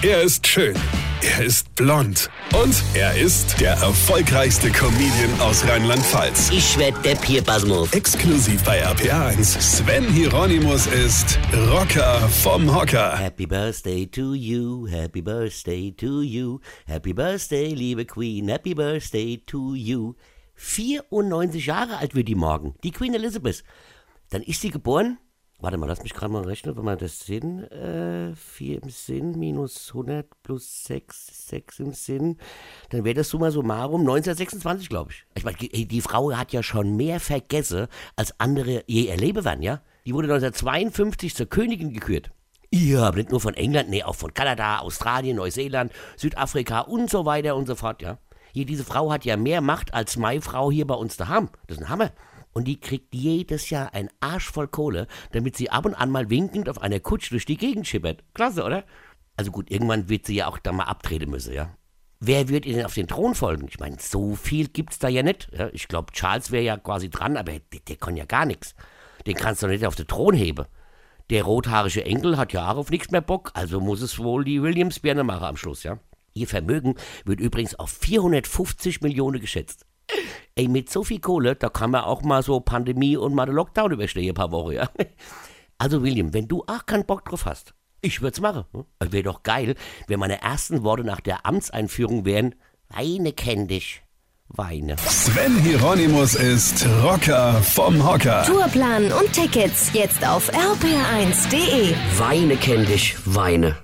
Er ist schön. Er ist blond. Und er ist der erfolgreichste Comedian aus Rheinland-Pfalz. Ich werd der Pierpasmus. Exklusiv bei RPA1. Sven Hieronymus ist Rocker vom Hocker. Happy Birthday to you, Happy Birthday to you, Happy Birthday, liebe Queen, Happy Birthday to you. 94 Jahre alt wird die morgen, die Queen Elizabeth. Dann ist sie geboren Warte mal, lass mich gerade mal rechnen, wenn man das Sinn, äh, 4 im Sinn minus 100 plus 6, 6 im Sinn, dann wäre das summa summarum 1926, glaube ich. Ich meine, die Frau hat ja schon mehr vergessen, als andere je erleben werden, ja? Die wurde 1952 zur Königin gekürt. Ja, aber nicht nur von England, nee, auch von Kanada, Australien, Neuseeland, Südafrika und so weiter und so fort, ja? Hier, diese Frau hat ja mehr Macht als meine Frau hier bei uns daheim. Das ist ein Hammer und die kriegt jedes Jahr ein Arsch voll Kohle, damit sie ab und an mal winkend auf einer Kutsche durch die Gegend schippert. Klasse, oder? Also gut, irgendwann wird sie ja auch da mal abtreten müssen, ja. Wer wird ihr denn auf den Thron folgen? Ich meine, so viel gibt's da ja nicht. Ja? Ich glaube, Charles wäre ja quasi dran, aber der, der kann ja gar nichts. Den kannst du nicht auf den Thron heben. Der rothaarige Enkel hat ja auch auf nichts mehr Bock, also muss es wohl die Williams-Birne machen am Schluss, ja. Ihr Vermögen wird übrigens auf 450 Millionen geschätzt. Ey, mit so viel Kohle, da kann man auch mal so Pandemie und mal den Lockdown überstehen, ein paar Wochen, ja. Also, William, wenn du auch keinen Bock drauf hast, ich würd's machen. Hm? Wäre doch geil, wenn meine ersten Worte nach der Amtseinführung wären, Weine kenn dich. Weine. Sven Hieronymus ist Rocker vom Hocker. Tourplan und Tickets jetzt auf rpr1.de. Weine kenn dich, Weine.